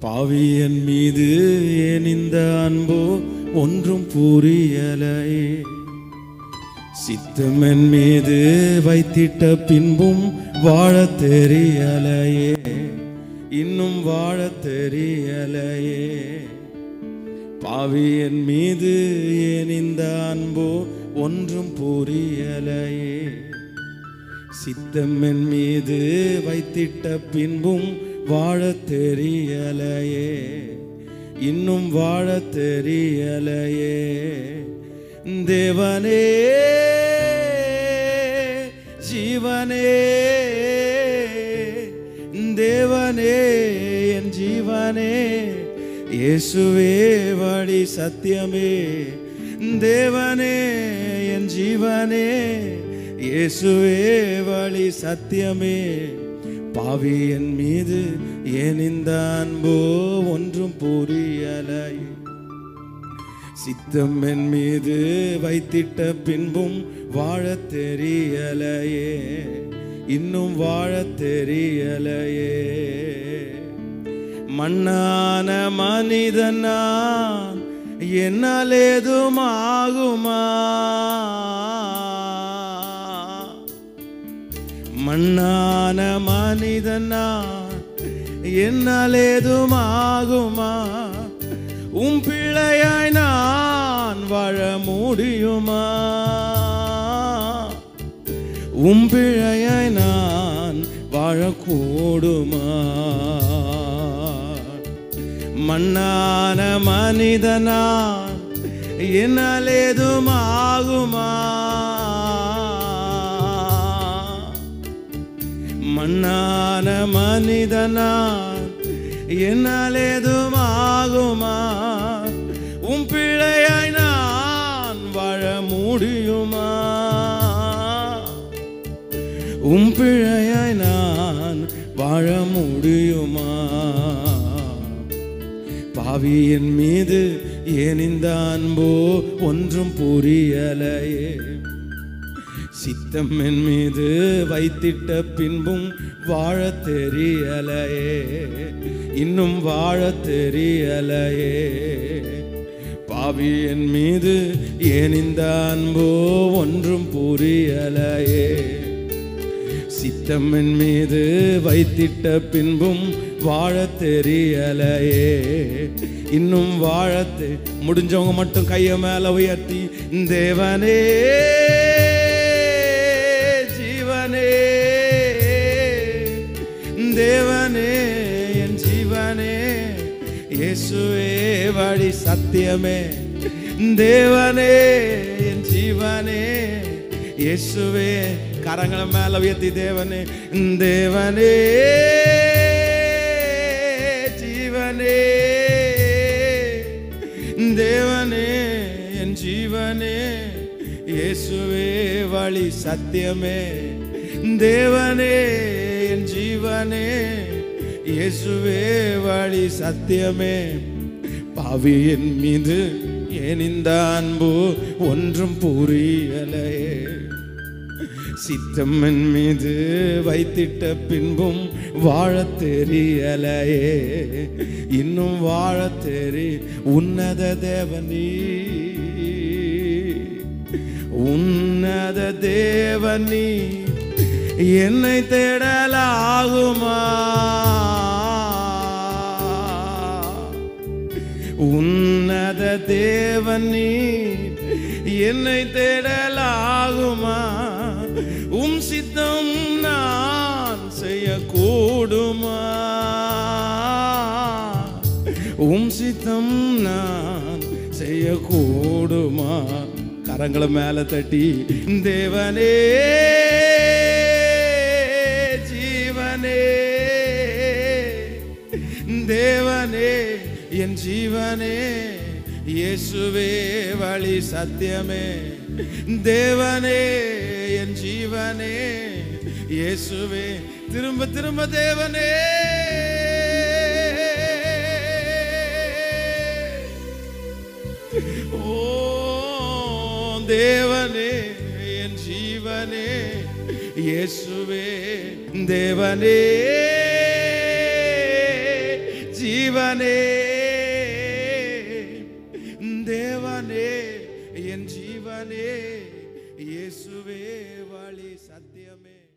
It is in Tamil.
பாவியன் மீது ஏன் இந்த அன்போ ஒன்றும் புரியலை சித்தமென் மீது வைத்திட்ட பின்பும் வாழ தெரியலையே. இன்னும் வாழ தெரியலையே. பாவியன் மீது ஏன் இந்த அன்போ ஒன்றும் புரியலையே? சித்தம் என் மீது வைத்திட்ட பின்பும் வாழ தெரியலையே. இன்னும் வாழ தெரியலையே. தேவனே ஜீவனே தேவனே என் ஜீவனே. இயேசுவே வழி சத்தியமே. தேவனே என் ஜீவனே. இயேசுவே வழி சத்தியமே. பாவி என் மீது ஏன் இந்த அன்போ ஒன்றும் புரியலை? சித்தம் என் மீது வைத்திட்ட பின்பும் வாழ தெரியலையே இன்னும் வாழ தெரியலையே. மண்ணான மனிதனா என்னால் ஏதும் ஆகுமா? மண்ணான மனிதனா நான். என்னால் ஏதும் ஆகுமா உம் பிழையாய் நான் வாழ முடியுமா? உம் பிழையாய் நான் வாழக்கூடுமா? மண்ணான மனிதனா என்னால் ஏதும் ஆகுமா மண்ணான மனிதனா என்னால் ஏதும் ஆகுமா உம் பிழையாய் நான் வாழ முடியுமா? உம் பிழையாய் நான் வாழ முடியுமா? பாவியின் மீது ஏன் அன்போ ஒன்றும் புரியலையே? சித்தம் என் மீது வைத்திட்ட பின்பும் வாழ தெரியலையே. இன்னும் வாழ தெரியலையே. பாவி என் மீது ஏன் இந்த அன்போ ஒன்றும் புரியலையே? சித்தம் என் மீது வைத்திட்ட பின்பும் வாழ தெரியலையே. இன்னும் வாழத்து முடிஞ்சவங்க மட்டும் கையை மேல உயர்த்தி தேவனே வழி சத்தியமே. தேவனே என் ஜீவனே இயேசுவே கரங்களை மேல உயர்த்தி தேவனே. தேவனே ஜீவனே தேவனே என் ஜீவனே இயேசுவே வழி சத்தியமே. தேவனே என் ஜீவனே இயேசுவே வழி சத்தியமே. ஆவியின் மீது ஏன் இந்த அன்பு ஒன்றும் புரியலையே. சித்தம் என் மீது வைத்திட்ட பின்பும் வாழ தெரியலையே. இன்னும் வாழ தெரி உன்னத தேவனீ. உன்னத தேவனீ என்னை தேடலாகுமா? உன்னத தேவனீ என்னை தேடலாகுமா? உம் சித்தம் நான் செய்யக்கூடுமா? உம் சித்தம் நான் செய்யக்கூடுமா? கரங்களை மேல தட்டி தேவனே ஜீவனே தேவனே. என் ஜீவனே இயேசுவே வழி சத்தியமே. தேவனே என் ஜீவனே இயேசுவே. திரும்ப திரும்ப தேவனே. ஓ தேவனே என் ஜீவனே இயேசுவே. தேவனே ஜீவனே. என் ஜீவனே இயேசுவே வழி சத்தியமே.